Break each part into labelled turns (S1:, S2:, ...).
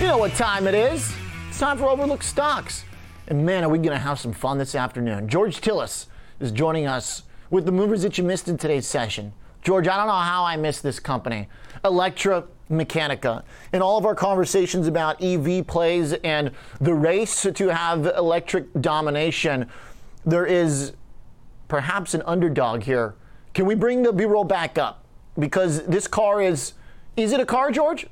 S1: You know what time it is. It's time for Overlook Stocks. And man, are we going to have some fun this afternoon. George Tsilis is joining us with the movers that you missed in today's session. George, I don't know how I missed this company, Electra Mechanica. In all of our conversations about EV plays and the race to have electric domination, there is perhaps an underdog here. Can we bring the B roll back up? Because this car is. Is it a car, George?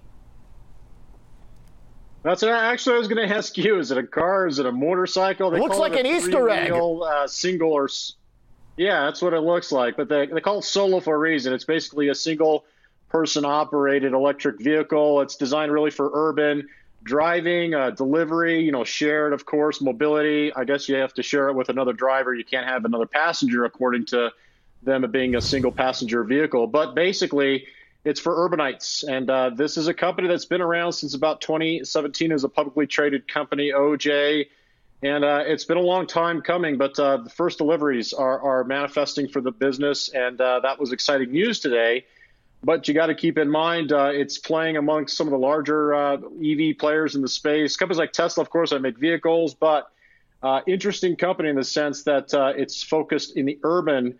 S2: That's actually I was going to ask you. Is it a car? Is it a motorcycle?
S1: They looks like an Easter egg.
S2: Uh, single or yeah, that's what it looks like. But they they call it solo for a reason. It's basically a single person operated electric vehicle. It's designed really for urban driving, uh, delivery. You know, shared of course, mobility. I guess you have to share it with another driver. You can't have another passenger, according to them being a single passenger vehicle. But basically it's for urbanites. And uh, this is a company that's been around since about 2017 as a publicly traded company, OJ. And uh, it's been a long time coming, but uh, the first deliveries are, are manifesting for the business. And uh, that was exciting news today. But you got to keep in mind uh, it's playing amongst some of the larger uh, EV players in the space. Companies like Tesla, of course, that make vehicles, but interesting company in the sense that it's focused in the urban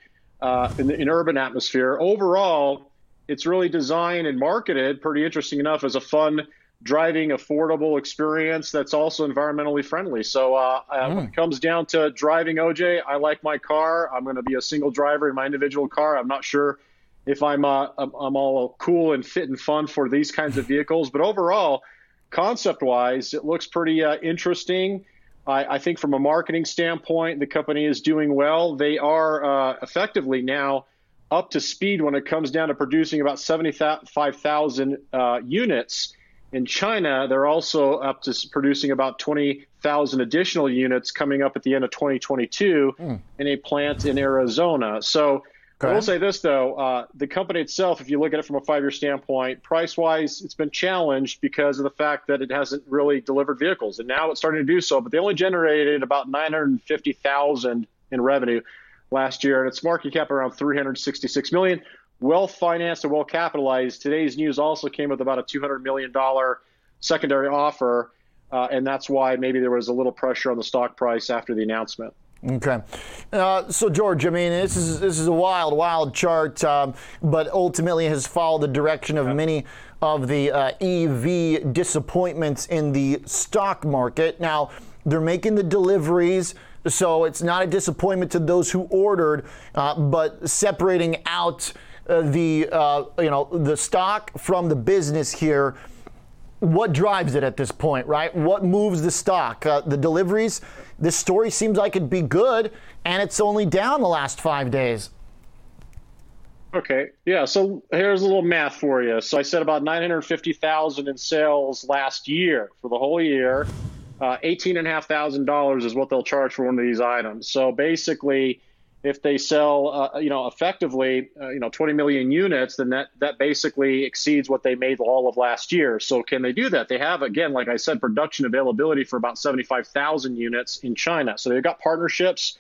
S2: in, the, in urban atmosphere. Overall, it's really designed and marketed pretty interesting enough as a fun driving affordable experience that's also environmentally friendly. So uh, mm. when it comes down to driving oj i like my car. I'm going to be a single driver in my individual car. I'm not sure if i'm uh, i'm all cool and fit and fun for these kinds of vehicles but overall concept wise it looks pretty uh, interesting. I, I, think from a marketing standpoint the company is doing well. They are uh, effectively now up to speed when it comes down to producing about 75,000 uh, units. In China, they're also up to producing about 20,000 additional units coming up at the end of 2022 mm. in a plant in Arizona. So. I will say this, though uh, the company itself, if you look at it from a five year standpoint, price wise, it's been challenged because of the fact that it hasn't really delivered vehicles. And now it's starting to do so, but they only generated about 950,000 in revenue last year, and its market cap around 366 million. Well financed and well capitalized. Today's news also came with about a 200 million dollar secondary offer, uh, and that's why maybe there was a little pressure on the stock price after the announcement.
S1: Okay, uh, so George, I mean, this is this is a wild, wild chart, um, but ultimately has followed the direction of many of the uh, EV disappointments in the stock market. Now they're making the deliveries. So it's not a disappointment to those who ordered, uh, but separating out uh, the uh, you know the stock from the business here. What drives it at this point, right? What moves the stock? Uh, the deliveries. This story seems like it'd be good, and it's only down the last five days.
S2: Okay, yeah. So here's a little math for you. So I said about 950,000 in sales last year for the whole year uh, $18,500 is what they'll charge for one of these items. So basically, if they sell, uh, you know, effectively, uh, you know, 20 million units, then that that basically exceeds what they made all of last year. So can they do that? They have, again, like I said, production availability for about 75,000 units in China. So they've got partnerships.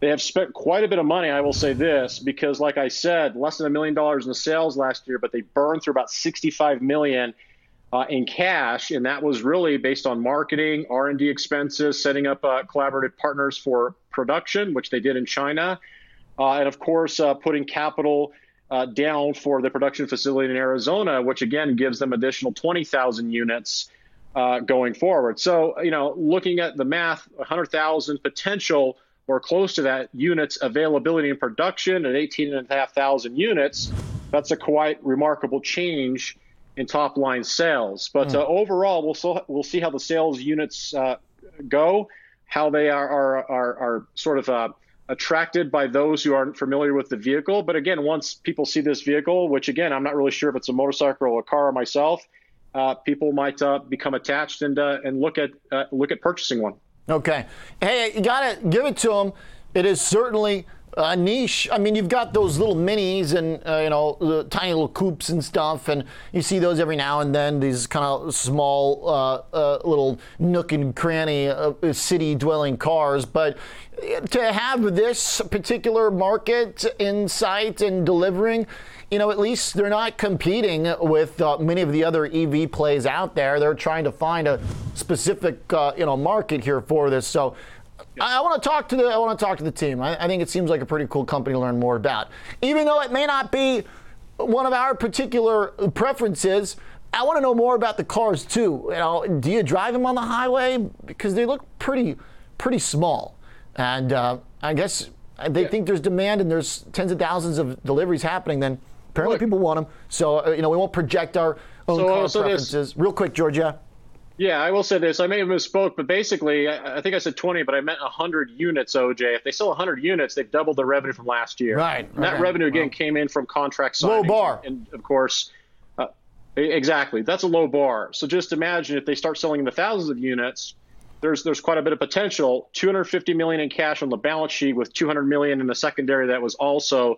S2: They have spent quite a bit of money. I will say this because, like I said, less than a million dollars in sales last year, but they burned through about 65 million uh, in cash, and that was really based on marketing, R&D expenses, setting up uh, collaborative partners for production, which they did in China, uh, and of course uh, putting capital uh, down for the production facility in Arizona, which again gives them additional 20,000 units uh, going forward. So you know, looking at the math, 100,000 potential or close to that units availability in production at 18,500 units. That's a quite remarkable change in top line sales. But mm. uh, overall, we'll so, we'll see how the sales units uh, go, how they are are are, are sort of uh, attracted by those who aren't familiar with the vehicle. But again, once people see this vehicle, which again I'm not really sure if it's a motorcycle or a car myself, uh, people might uh, become attached and uh, and look at look at purchasing one.
S1: Okay, hey, you gotta give it to them. It is certainly uh, niche. I mean, you've got those little minis and uh, you know the tiny little coupes and stuff, and you see those every now and then. These kind of small uh, uh little nook and cranny uh, city dwelling cars, but to have this particular market in sight and delivering, you know, at least they're not competing with uh, many of the other EV plays out there. They're trying to find a specific, uh, you know, market here for this. So. I, I want to talk to the I want to talk to the team. I, I think it seems like a pretty cool company to learn more about, even though it may not be one of our particular preferences. I want to know more about the cars too. You know, do you drive them on the highway because they look pretty, pretty small, and uh, I guess they yeah. think there's demand and there's tens of thousands of deliveries happening. Then apparently look, people want them. So uh, you know, we won't project our own so, car so preferences. Real quick, Georgia.
S2: Yeah, I will say this. I may have misspoke, but basically, I, I think I said 20, but I meant 100 units, OJ. If they sell 100 units, they've doubled their revenue from last year.
S1: Right.
S2: And that
S1: okay.
S2: revenue, again, well, came in from contract signings.
S1: Low bar.
S2: And, of course, uh, exactly. That's a low bar. So just imagine if they start selling in the thousands of units, there's there's quite a bit of potential. 250 million in cash on the balance sheet with 200 million in the secondary that was also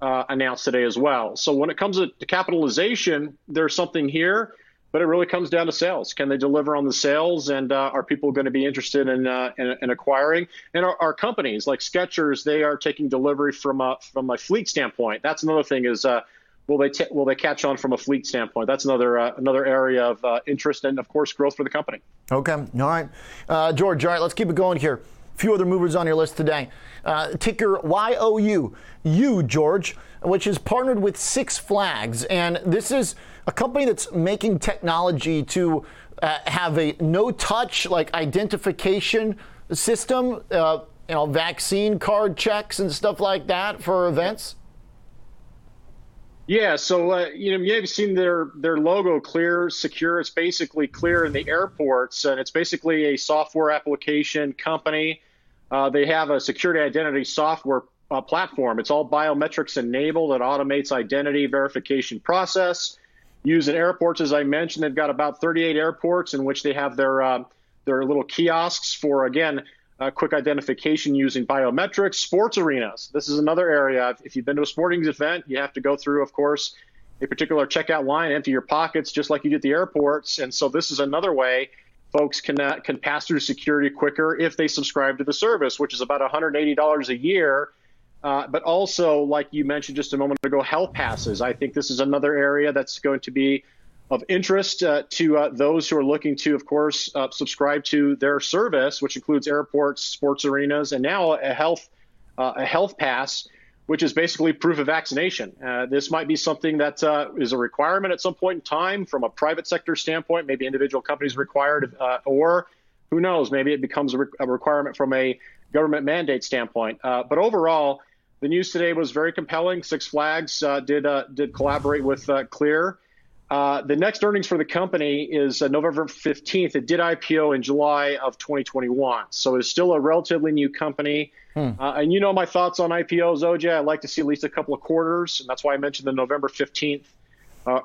S2: uh, announced today as well. So when it comes to capitalization, there's something here but it really comes down to sales. Can they deliver on the sales, and uh, are people going to be interested in, uh, in, in acquiring? And our, our, companies like Skechers, they are taking delivery from a from a fleet standpoint. That's another thing is. Uh, will they t- will they catch on from a fleet standpoint? That's another uh, another area of uh, interest and of course growth for the company.
S1: Okay, all right, uh, George. All right, let's keep it going here. A few other movers on your list today. Uh, ticker YOU, you George, which is partnered with Six Flags, and this is a company that's making technology to uh, have a no-touch like identification system, uh, you know, vaccine card checks and stuff like that for events.
S2: Yeah, so uh, you know you have seen their their logo, Clear Secure. It's basically Clear in the airports, and it's basically a software application company. Uh, they have a security identity software uh, platform. It's all biometrics enabled. It automates identity verification process used in airports. As I mentioned, they've got about 38 airports in which they have their uh, their little kiosks for again uh, quick identification using biometrics. Sports arenas. This is another area. If you've been to a sporting event, you have to go through, of course, a particular checkout line, empty your pockets just like you do at the airports. And so this is another way folks can uh, can pass through security quicker if they subscribe to the service, which is about $180 a year uh, but also, like you mentioned just a moment ago, health passes. I think this is another area that's going to be of interest uh, to uh, those who are looking to, of course, uh, subscribe to their service, which includes airports, sports arenas, and now a health uh, a health pass, which is basically proof of vaccination. This might be something that is a requirement at some point in time from a private sector standpoint. Maybe individual companies required, or who knows, maybe it becomes a, re- a, requirement from a government mandate standpoint. but overall the news today was very compelling. Six Flags uh, did uh, did collaborate with uh, Clear. Uh, the next earnings for the company is uh, November 15th. It did IPO in July of 2021, so it's still a relatively new company. Hmm. Uh, and you know my thoughts on IPOs, OJ. I like to see at least a couple of quarters, and that's why I mentioned the November 15th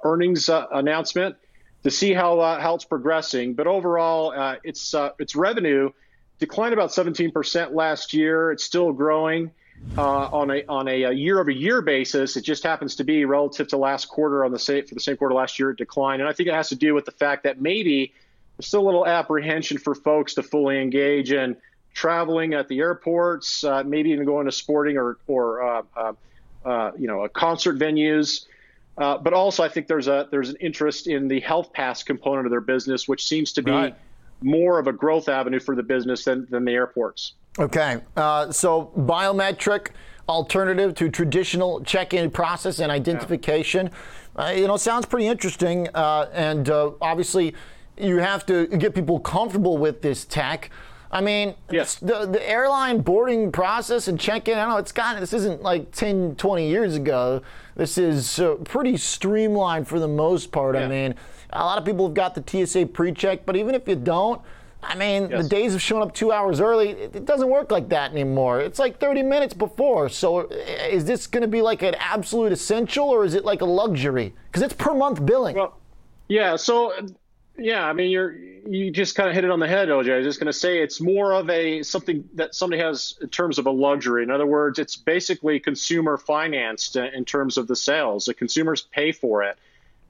S2: earnings announcement to see how how it's progressing. But overall, its its revenue declined about 17% last year. It's still growing uh, on a on a, a year over year basis. It just happens to be relative to last quarter on the same for the same quarter last year it declined, and I think it has to do with the fact that maybe there's still a little apprehension for folks to fully engage in traveling at the airports, uh, maybe even going to sporting or or uh, uh, uh you know concert venues. Uh, but also, I think there's a there's an interest in the health pass component of their business, which seems to be right. more of a growth avenue for the business than than the airports.
S1: Okay, uh, so biometric alternative to traditional check-in process and identification. Yeah. Uh, you know, sounds pretty interesting, uh, and uh, obviously, you have to get people comfortable with this tech. I mean,
S2: yes.
S1: the, the airline boarding process and check-in, I know it's got this isn't like 10, 20 years ago. This is uh, pretty streamlined for the most part. Yeah. I mean, a lot of people have got the TSA pre-check, but even if you don't, I mean, yes. the days of showing up two hours early, it doesn't work like that anymore. It's like 30 minutes before. So uh, is this going to be like an absolute essential or is it like a luxury? Because it's per month billing.
S2: Well, yeah. So, yeah, I mean, you're you just kind of hit it on the head, OJ. I was just going to say it's more of a something that somebody has in terms of a luxury. In other words, it's basically consumer financed in terms of the sales. The consumers pay for it.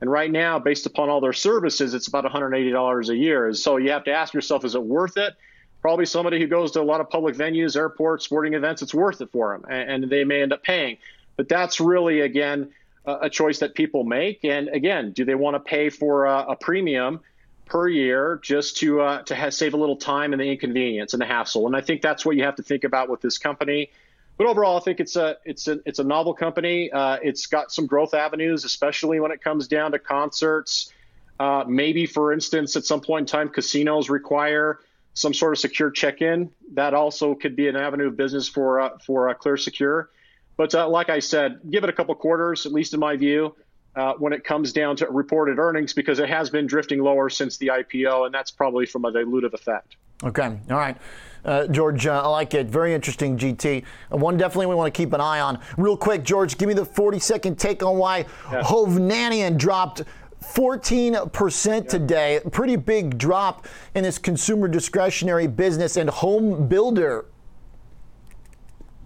S2: And right now, based upon all their services, it's about $180 a year. So you have to ask yourself, is it worth it? Probably somebody who goes to a lot of public venues, airports, sporting events, it's worth it for them, and, they may end up paying. But that's really, again, a choice that people make. And again, do they want to pay for a, a premium per year just to uh, to have, save a little time and the inconvenience and the hassle? And I think that's what you have to think about with this company. But overall, I think it's a it's a it's a novel company. Uh, it's got some growth avenues, especially when it comes down to concerts. Uh, maybe, for instance, at some point in time, casinos require some sort of secure check-in. That also could be an avenue of business for uh, for Clear Secure. But uh, like I said, give it a couple quarters, at least in my view, uh, when it comes down to reported earnings, because it has been drifting lower since the IPO, and that's probably from a dilutive effect.
S1: Okay, all right. Uh, George, uh, I like it. Very interesting, GT. Uh, one definitely we want to keep an eye on. Real quick, George, give me the 40 second take on why yeah. Hovnanian dropped 14% today. Pretty big drop in this consumer discretionary business and home builder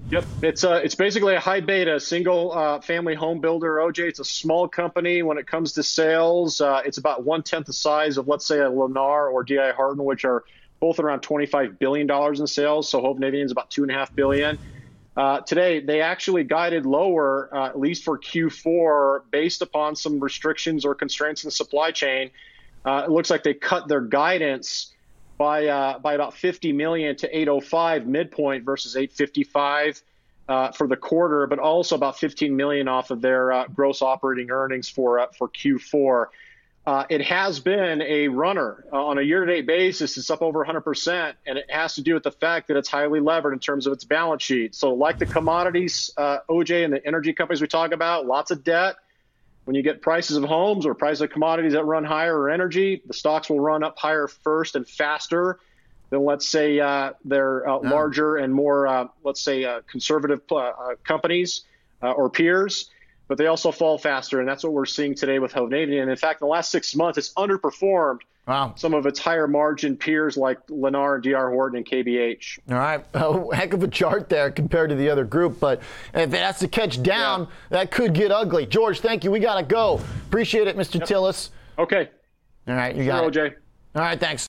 S2: Yep, it's uh, it's basically a high beta single uh, family home builder. OJ, it's a small company when it comes to sales. Uh, it's about one tenth the size of let's say a Lennar or DR Horton, which are both around 25 billion dollars in sales. So Hovnanian is about two and a half billion. Uh, today, they actually guided lower, uh, at least for Q4, based upon some restrictions or constraints in the supply chain. Uh, it looks like they cut their guidance by uh, by about 50 million to 805 midpoint versus 855 uh, for the quarter, but also about 15 million off of their uh, gross operating earnings for uh, for Q4. Uh, it has been a runner uh, on a year-to-date basis. It's up over 100%, and it has to do with the fact that it's highly levered in terms of its balance sheet. So, like the commodities, OJ, and the energy companies we talk about, lots of debt when you get prices of homes or prices of commodities that run higher or energy, the stocks will run up higher first and faster than, let's say, uh, their uh, larger and more, uh, let's say, uh, conservative uh, uh, companies or peers. But they also fall faster, and that's what we're seeing today with Hovnanian. And in fact, in the last six months, it's underperformed Wow. Some of its higher margin peers like Lennar, DR Horton, and KBH.
S1: All right. Oh, heck of a chart there compared to the other group. But if it has to catch down, yeah. that could get ugly. George, thank you. We got to go. Appreciate it, Mr. Yep. Tsilis.
S2: Okay.
S1: All right. You got
S2: sure, it. OJ.
S1: All right. Thanks.